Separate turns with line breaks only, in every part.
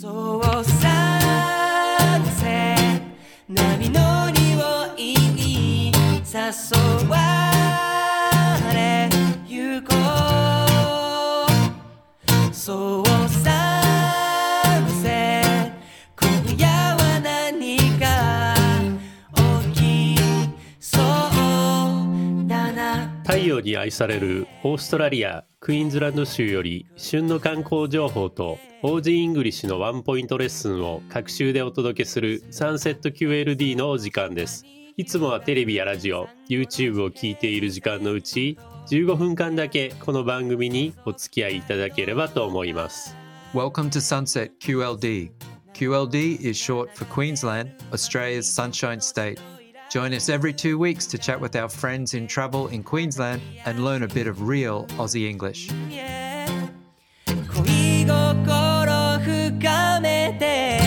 そうさせ波乗りをいい誘われゆこうそうさせ今夜は何か起きそうだな
太陽に愛されるオーストラリアクイーンズランド州より旬の観光情報と OG イングリッシュのワンポイントレッスンを隔週でお届けするサンセット QLD のお時間ですいつもはテレビやラジオ YouTube を聞いている時間のうち15分間だけこの番組にお付き合いいただければと思います
Welcome to Sunset QLD. QLD is short for Queensland, Australia's Sunshine State. Join us every two weeks to chat with our friends in travel in Queensland and learn a bit of real Aussie English.
恋心深めて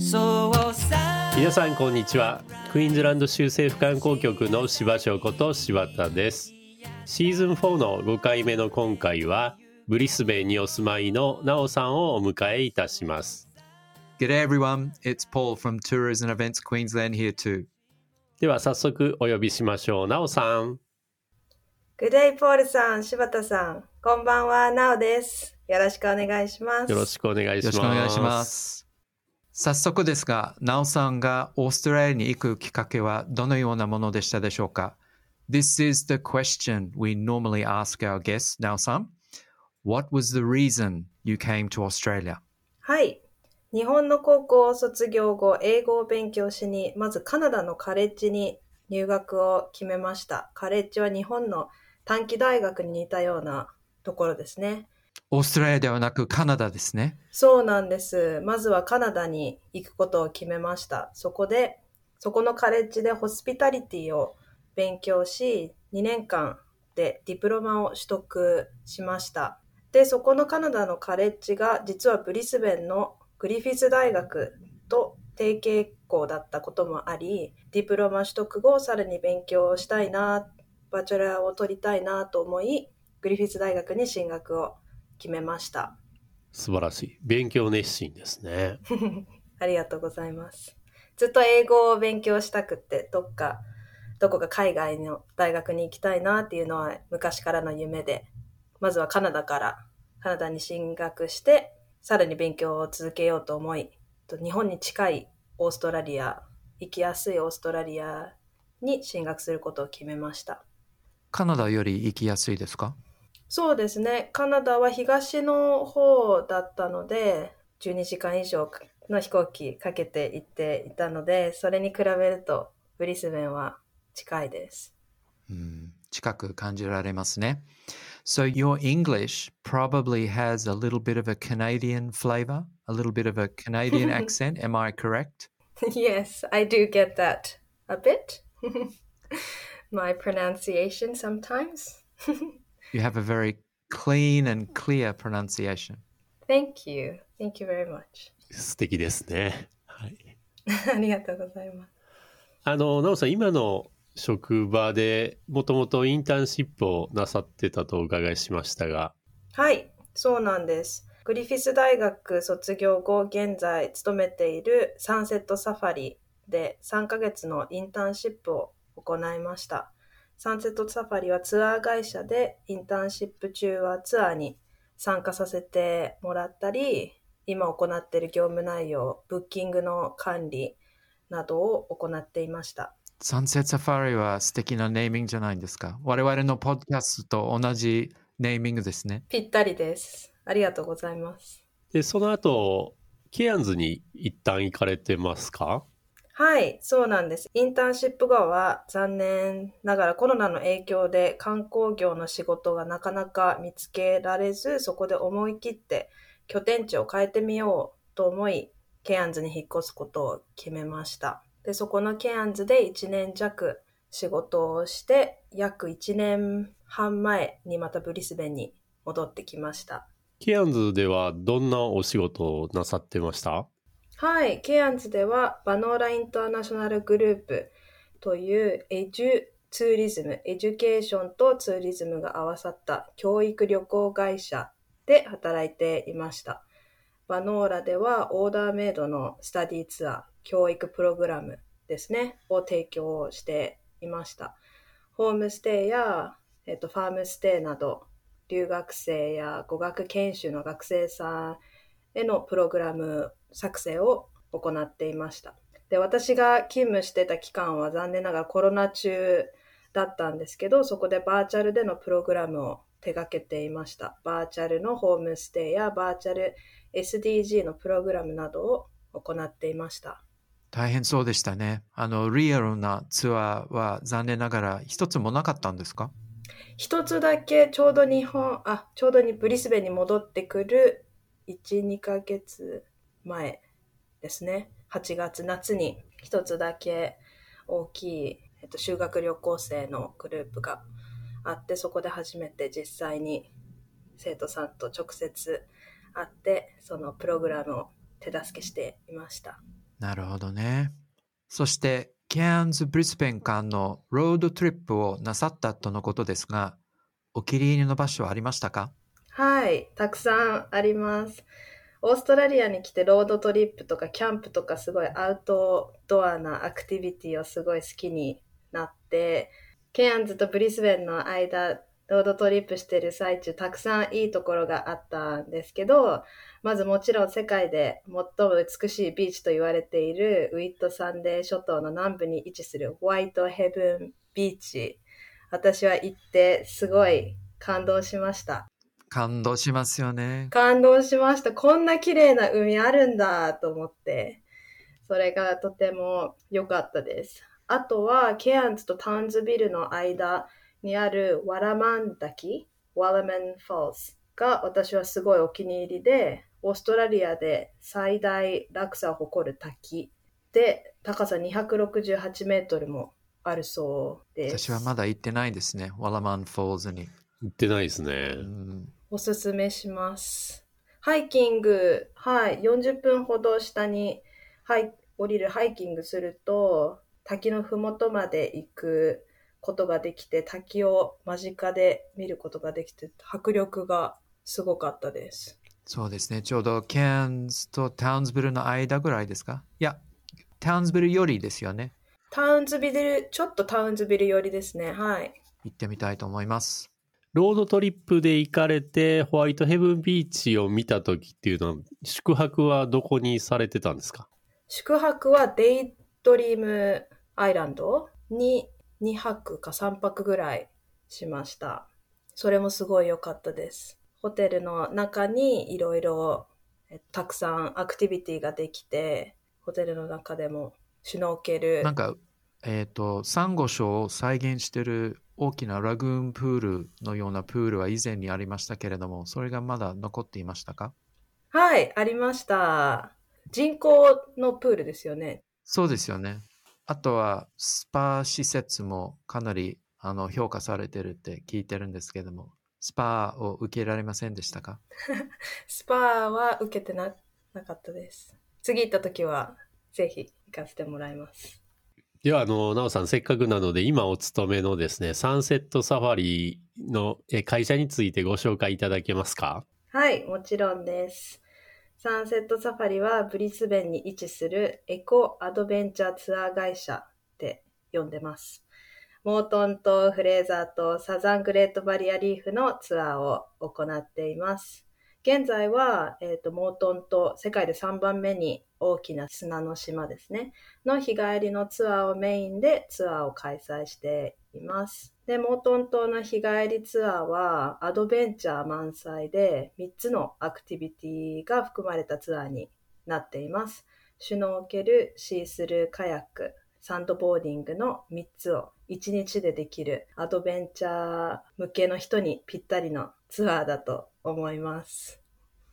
そうさ
んこんにちはクイーンズランド州政府観光局の柴翔こと柴田ですシーズン4の5回目の今回はブリスベンにお住まいのなおさんをお迎えいたします
G'day everyone, it's Paul from Tours and Events Queensland here too.
では早速お呼びしましょうなおさん
グデイポールさん、柴田さん、こんばんは、なおです。よろしくお願いします。
よろしくお願いします
よろしくお願いします。早速ですが、なおさんがオーストラリアに行くきっかけはどのようなものでしたでしょうか This is the question we normally ask our guests, なおさん。What was the reason you came to Australia?
はい。 日本の高校を卒業後、英語を勉強しに、まずカナダのカレッジに入学を決めました。カレッジは日本の短期大学に似たようなところですね。
オーストラリアではなくカナダですね。
そうなんです。まずはカナダに行くことを決めました。そこで、そこのカレッジでホスピタリティを勉強し、2年間でディプロマを取得しました。で、そこのカナダのカレッジが実はブリスベンのグリフィス大学と提携校だったこともあり、ディプロマ取得後さらに勉強をしたいな、バチェラーを取りたいなと思い、グリフィス大学に進学を決めました。
素晴らしい勉強熱心ですね
ありがとうございます。ずっと英語を勉強したくって、どっか、どこか海外の大学に行きたいなっていうのは昔からの夢で、まずはカナダから、カナダに進学して、さらに勉強を続けようと思い、と日本に近いオーストラリア、行きやすいオーストラリアに進学することを決めました。
カナダより行きやすいですか？
そうですね。カナダは東の方だったので、12時間以上の飛行機かけて行っていたので、それに比べるとブリスベンは近いです。
うん近く感じられますね。So your English probably has a little bit of a Canadian flavor, a little bit of a Canadian accent. Am I correct?
yes, I do get that a bit. My pronunciation sometimes.
You have a very clean and clear pronunciation.
Thank you. Thank you very much.
素敵ですねはい
ありがとうございます。
あのなおさん今の 職場でもともとインターンシップをなさってたとお伺いしましたが
はい、そうなんです。グリフィス大学卒業後、現在勤めているサンセットサファリで3ヶ月のインターンシップを行いました。サンセットサファリはツアー会社でインターンシップ中はツアーに参加させてもらったり、今行っている業務内容、ブッキングの管理などを行っていました。
サンセットサファリは素敵なネーミングじゃないですか。我々のポッドキャストと同じネーミングですね。
ぴったりです。ありがとうございます。
でその後ケアンズに一旦行かれてますか？
はい、そうなんです。インターンシップ後は残念ながらコロナの影響で観光業の仕事がなかなか見つけられず、そこで思い切って拠点地を変えてみようと思い、ケアンズに引っ越すことを決めました。で、そこのケアンズで1年弱仕事をして、約1年半前にまたブリスベンに戻ってきました。
ケアンズではどんなお仕事をなさってました？
はい、ケアンズでは Banora International Group という edutourism、education と tourism が合わさった教育旅行会社で働いていました。 Banora ではオーダーメイドのスタディツアー、教育プログラムですね、を提供していました。ホームステイや、えっと、ファームステイなど、留学生や語学研修の学生さんへのプログラム作成を行っていました。で、私が勤務してた期間は残念ながらコロナ中だったんですけど、そこでバーチャルでのプログラムを手掛けていました。バーチャルのホームステイやバーチャル SDG のプログラムなどを行っていました。
大変そうでしたね。あの、リアルなツアーは残念ながら一つもなかったんですか？
一つだけちょうど日本、あ、ちょうどにブリスベンに戻ってくる1、2ヶ月前ですね。8月、夏に一つだけ大きい、えっと、修学旅行生のグループがあって、そこで初めて実際に生徒さんと直接会って、そのプログラムを手助けしていました。
なるほどね。そして、ケアンズ・ブリスベン間のロードトリップをなさったとのことですが、お気に入りの場所はありましたか？
はい、たくさんあります。オーストラリアに来てロードトリップとかキャンプとかすごいアウトドアなアクティビティをすごい好きになって、ケアンズとブリスベンの間、ロードトリップしてる最中、たくさんいいところがあったんですけど、まずもちろん世界で最も美しいビーチと言われているウィットサンデー諸島の南部に位置するホワイトヘブンビーチ。私は行ってすごい感動しました。
感動しますよね。
感動しました。こんな綺麗な海あるんだと思って、それがとても良かったです。あとは、ケアンズとタウンズビルの間にあるワラマン滝、ワラマンフォールズが私はすごいお気に入りで、オーストラリアで最大落差を誇る滝で、高さ268メートルもあるそうです。
私はまだ行ってないですね。ワラマンフォールズに。
行ってないですね。
うん
おすすめします。ハイキング、はい、40分ほど下に、はい、降りるハイキングすると、滝のふもとまで行くことができて、滝を間近で見ることができて、迫力がすごかったです。
そうですね。ちょうどケアンズとタウンズビルの間ぐらいですか？いや、タウンズビルよりですよね。
タウンズビル、ちょっとタウンズビル寄りですね。はい。
行ってみたいと思います。
ロードトリップで行かれてホワイトヘブンビーチを見た時っていうのは宿泊はどこにされてたんですか？
宿泊はデイドリームアイランドに2泊か3泊ぐらいしました。それもすごい良かったです。ホテルの中にいろいろえたくさんアクティビティができて、ホテルの中でもシュノーケル
なんか、えっ、と、サンゴ礁を再現してる大きなラグーンプールのようなプールは以前にありましたけれども、それがまだ残っていましたか？
はい、ありました。人工のプールですよね。
そうですよね。あとは、スパ施設もかなりあの評価されてるって聞いてるんですけども、スパを受けられませんでしたか？
スパは受けてななかったです。次行った時はぜひ行かせてもらいます。
では、あの、なおさん、せっかくなので、今お勤めのですね、サンセットサファリのえ会社についてご紹介いただけますか？
はい、もちろんです。サンセットサファリはブリスベンに位置するエコアドベンチャーツアー会社って呼んでます。モートンとフレーザーとサザングレートバリアリーフのツアーを行っています。現在は、えーとモートンと世界で3番目に大きな砂の島ですね。の日帰りのツアーをメインでツアーを開催しています。で、モートン島の日帰りツアーはアドベンチャー満載で3つのアクティビティが含まれたツアーになっています。シュノーケル、シースルーカヤック、サンドボーディングの3つを1日でできるアドベンチャー向けの人にぴったりのツアーだと思います。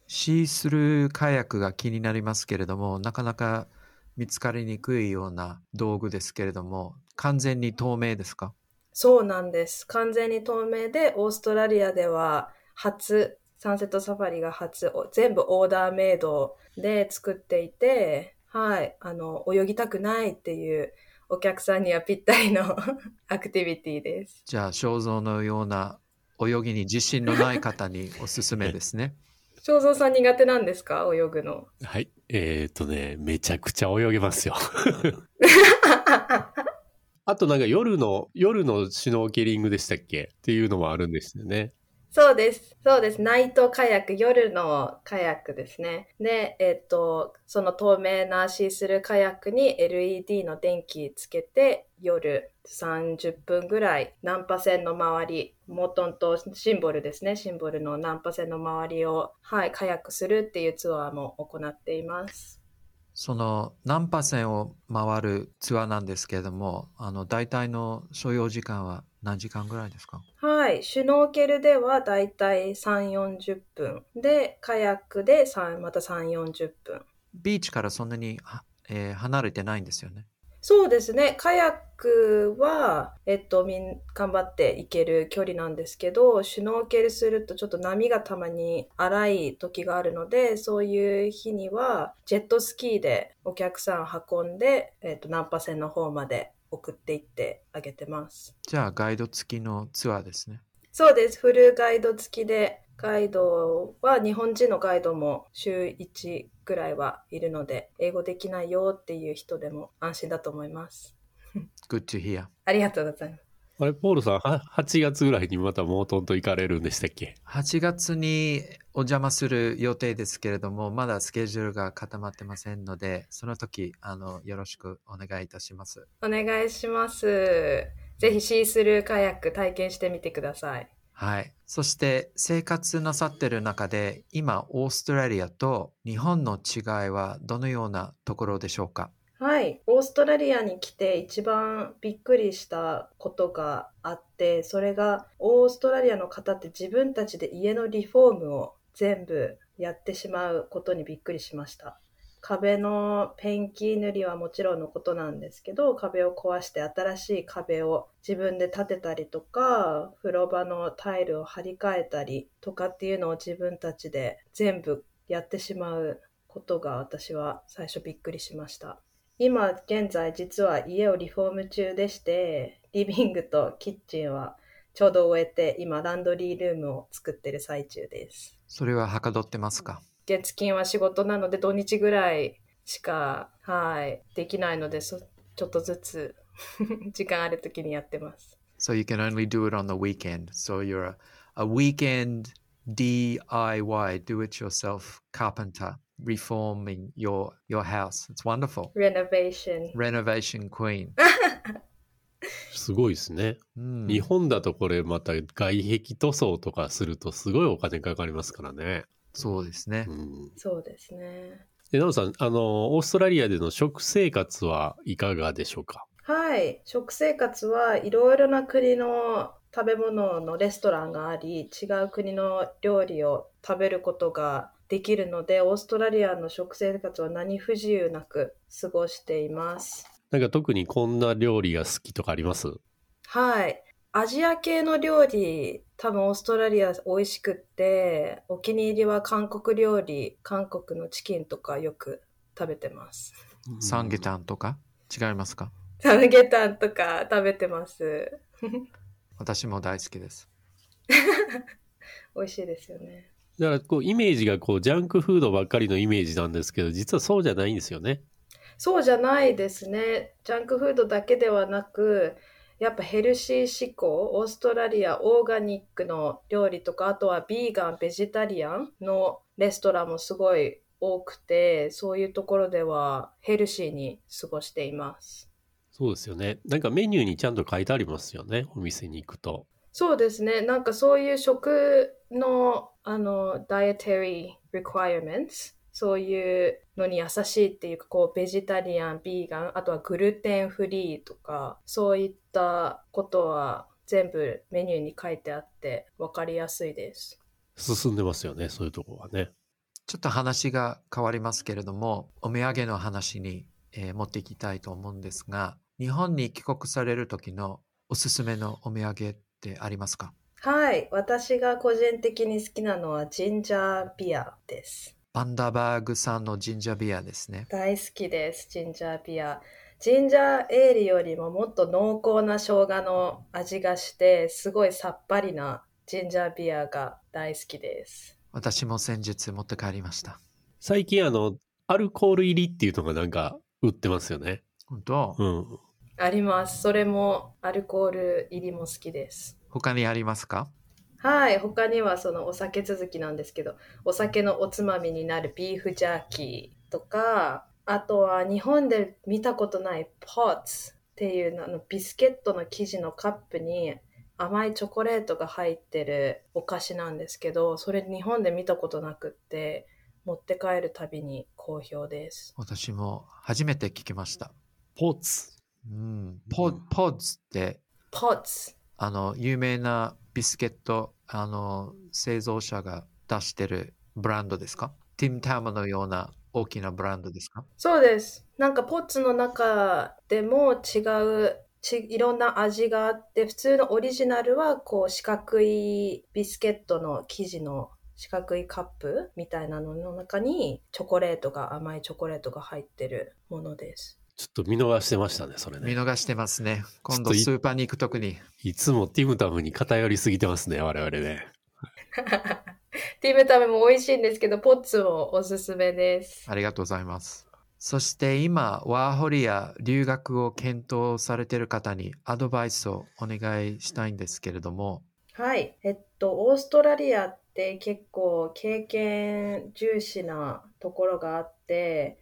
シースルーカヤックが気になりますけれども、なかなか見つかりにくいような道具ですけれども、完全に透明ですか？
そうなんです。完全に透明で、オーストラリアでは初、サンセットサファリが初、お全部オーダーメイドで作っていて、はい、あの、泳ぎたくないっていうお客さんにはぴったりの アクティビティです。
じゃあ、肖像のような泳ぎに自信のない方におすすめですね。
正蔵さん苦手なんですか？泳ぐの。
はい。えっ、とね、めちゃくちゃ泳げますよ。あとなんか夜の、夜のシュノーケリングでしたっけ？っていうのもあるんですよね。
そうです。そうです。ナイトカヤック、夜のカヤックですね。で、えっと、その透明なシースルーカヤックに LED の電気つけて、夜30分ぐらい、ナンパ線の周り、モートンとシンボルですね。シンボルのナンパ線の周りを、はい、カヤックするっていうツアーも行っています。
そのナンパ線を回るツアーなんですけれども、あの、大体の所要時間は何時間ぐらいですか？
はい。シュノーケルではだいたい3、40分。で、カヤックで3また3、40分。
ビーチからそんなに、はえー離れてないんですよね。
そうですね。カヤックは、えっと、みん、頑張って行ける距離なんですけど、シュノーケルするとちょっと波がたまに荒い時があるので、そういう日には、ジェットスキーでお客さん運んで、えっと、ナンパ線の方まで送って行ってあげてます。
じゃあガイド付きのツアーですね。
そうです。フルガイド付きで、ガイドは日本人のガイドも週1ぐらいはいるので、英語できないよっていう人でも安心だと思います。
Good to hear.
ありがとうございます。
あれ、ポールさん、は8月ぐらいにまたモートンと行かれるんでしたっけ
？8月にお邪魔する予定ですけれども、まだスケジュールが固まってませんので、その時、あの、よろしくお願いいたします。
お願いします。ぜひシースルーカヤック体験してみてください。
はい。そして、生活なさってる中で、今、オーストラリアと日本の違いはどのようなところでしょうか？
はい。オーストラリアに来て一番びっくりしたことがあって、それがオーストラリアの方って自分たちで家のリフォームを全部やってしまうことにびっくりしました。壁のペンキ塗りはもちろんのことなんですけど、壁を壊して新しい壁を自分で建てたりとか、風呂場のタイルを張り替えたりとかっていうのを自分たちで全部やってしまうことが私は最初びっくりしました。今現在実は家をリフォーム中でして、リビングとキッチンはちょうど終えて、今ランドリールームを作ってる最中です。
それははかどってますか？
月金は仕事なので土日ぐらいしか、はい、できないので、そちょっとずつ時間ある時にやってます。
So you can only do it on the weekend. So you're a, a weekend DIY, do it yourself carpenter, reforming your, your house. It's wonderful.
Renovation。
Renovation queen.
すごいですね。
うん
日本だとこれまた外壁塗装とかするとすごいお金かかりますからね。
そうですね
う。ん。
そうですね。
で、ナオさん、あの、オーストラリアでの食生活はいかがでしょうか？
はい。食生活はいろいろな国の食べ物のレストランがあり、違う国の料理を食べることができるので、オーストラリアの食生活は何不自由なく過ごしています。
なんか特にこんな料理が好きとかあります？
はい。アジア系の料理、多分オーストラリア美味しくって、お気に入りは韓国料理、韓国のチキンとかよく食べてます。
サンゲタンとか？違いますか？
サムゲタンとか食べてます。
私も大好きです。
美味しいですよね。
だからこうイメージがこうジャンクフードばっかりのイメージなんですけど実はそうじゃないんですよね。
そうじゃないですね。ジャンクフードだけではなく、やっぱヘルシー志向、オーストラリアオーガニックの料理とか、あとはビーガン、ベジタリアンのレストランもすごい多くて、そういうところではヘルシーに過ごしています。
そうですよね。なんかメニューにちゃんと書いてありますよね。お店に行くと。
そうですね。なんかそういう食の、あの、dietary requirements、そういうのに優しいっていうか、こう、ベジタリアン、ビーガン、あとはグルテンフリーとか、そういったことは全部メニューに書いてあって分かりやすいです。
進んでますよね。そういうとこはね。
ちょっと話が変わりますけれども、お土産の話に、えー持っていきたいと思うんですが、日本に帰国される時のおすすめのお土産ってありますか？
はい。私が個人的に好きなのはジンジャービアです。
バンダーバーグさんのジンジャービアですね。
大好きです、ジンジャービア。ジンジャーエールよりももっと濃厚な生姜の味がして、すごいさっぱりなジンジャービアが大好きです。
私も先日持って帰りました。
最近あの、アルコール入りっていうのがなんか売ってますよね。
本当、
うん。
あります。それもアルコール入りも好きです。
他にありますか？
はい、他にはそのお酒続きなんですけど、お酒のおつまみになるビーフジャーキーとか、あとは日本で見たことないポッツっていうあのビスケットの生地のカップに甘いチョコレートが入ってるお菓子なんですけど、それ日本で見たことなくって、持って帰るたびに好評です。
私も初めて聞きました。
ポーツ。
うん、ポポッズって
ポッツ
あの有名なビスケットあの製造者が出してるブランドですか？ティムタムのような大きなブランドですか？
そうです。なんかポッツの中でも違うちいろんな味があって、普通のオリジナルはこう四角いビスケットの生地の四角いカップみたいなのの中にチョコレートが甘いチョコレートが入ってるものです。
ちょっと見逃してましたね、それね。
見逃してますね。今度スーパーに行くときに。
いつもティムタムに偏りすぎてますね、我々ね。
ティムタメも美味しいんですけど、ポッツもおすすめです。
ありがとうございます。そして今、ワーホリや留学を検討されている方にアドバイスをお願いしたいんですけれども、
はい。えっと、オーストラリアって結構経験重視なところがあって、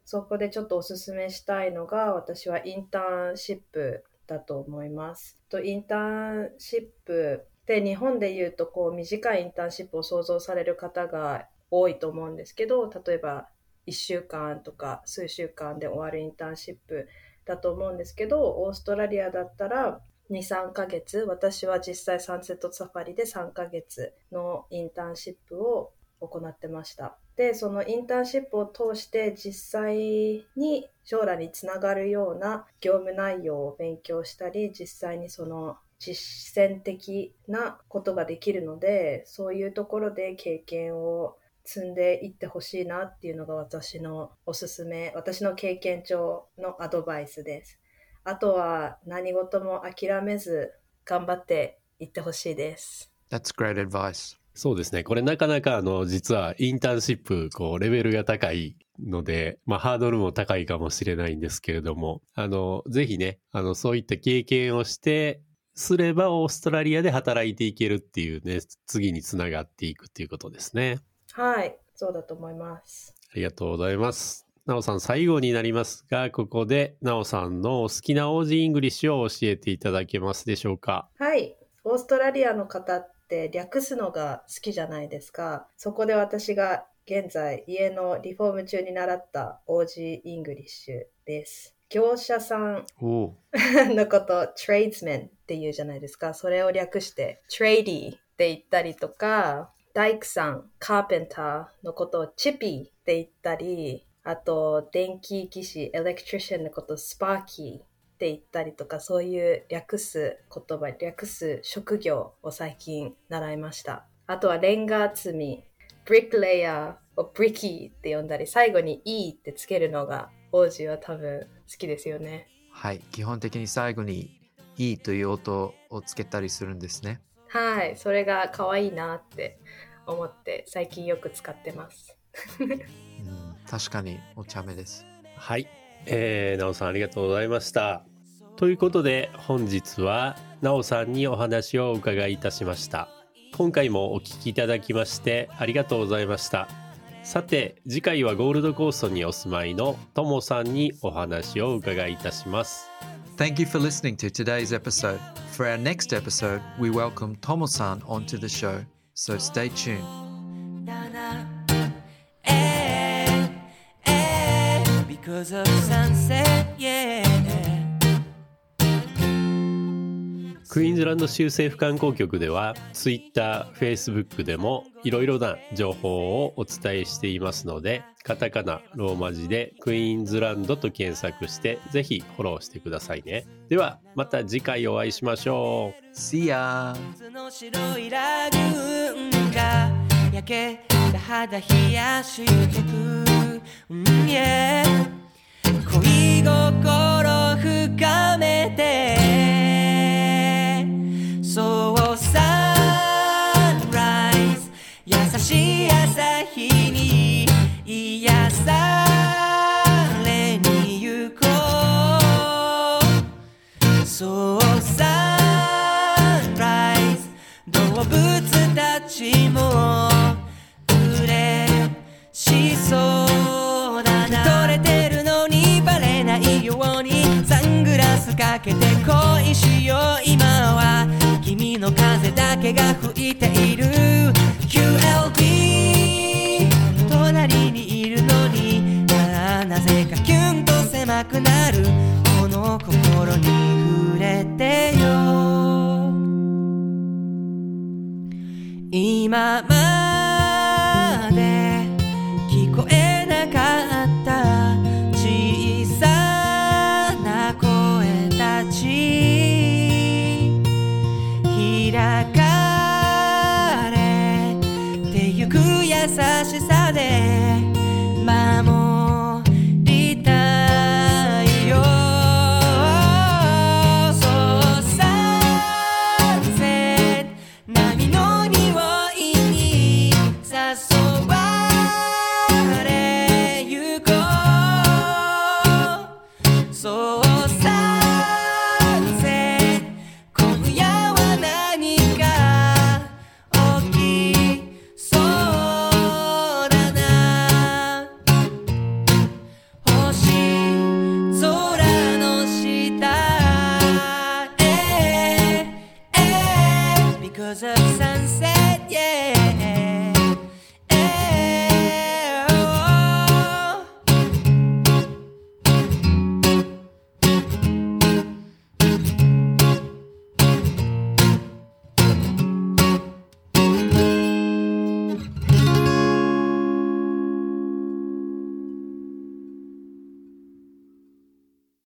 そこでちょっとおすすめしたいのが、私はインターンシップだと思います。とインターンシップって日本で言うとこう短いインターンシップを想像される方が多いと思うんですけど、例えば1週間とか数週間で終わるインターンシップだと思うんですけど、オーストラリアだったら2、3ヶ月、私は実際サンセットサファリで3ヶ月のインターンシップを行ってました。で、そのインターンシップを通して実際に将来につながるような業務内容を勉強したり、実際にその実践的なことができるので、そういうところで経験を積んでいってほしいなっていうのが私のおすすめ、私の経験上のアドバイスです。あとは何事も諦めず頑張っていってほしいです。
That's great advice.
そうですね。これなかなかあの、実はインターンシップ、こう、レベルが高いので、まあ、ハードルも高いかもしれないんですけれども、あの、ぜひね、あの、そういった経験をして、すればオーストラリアで働いていけるっていうね、次につながっていくっていうことですね。
はい、そうだと思います。
ありがとうございます。なおさん、最後になりますが、ここで、なおさんのお好きな Aussie English を教えていただけますでしょうか
はい。オーストラリアの方って略すのが好きじゃないですか。そこで私が現在家のリフォーム中に習った Aussie English です。業者さん のこと、tradesman って言うじゃないですか。それを略して、tradie って言ったりとか、大工さん、 carpenter のことを chippy って言ったり、あと、電気技師、 electrician のことを sparky って言ったりとか、そういう略す言葉、略す職業を最近習いました。あとは、レンガ積み、ブリックレイヤーをブリキーって呼んだり、最後に E ってつけるのが、王子は多分好きですよね。
はい。基本的に最後にいいという音をつけたりするんですね。
はい、それが可愛いなって思って最近よく使ってます。
うん、確かにお茶目です。
はい。えー、なおさんありがとうございました。ということで本日はなおさんにお話をお伺いいたしました。今回もお聞きいただきましてありがとうございました。さて次回はゴールドコーストにお住まいのともさんにお話を伺いいたします。
Thank you for listening to today's episode. For our next episode, we welcome Tomo-san onto the show. So stay tuned.
ー Because of sunset, yeah
クイーンズランド州政府観光局では Twitter、Facebook でもいろいろな情報をお伝えしていますのでカタカナ、ローマ字でクイーンズランドと検索してぜひフォローしてくださいね。ではまた次回お会いしましょう。
See ya!
白いラグーンが焼けた肌冷やしてく、うん、yeah 恋心深めて。そうサンライズ優しい朝日に癒されに行こう。そうサンライズ動物たちも。けて恋しよう。今は君の風だけが吹いている。QLB 隣にいるのに。ああなぜかキュンと狭くなる。この心に触れてよ。今まで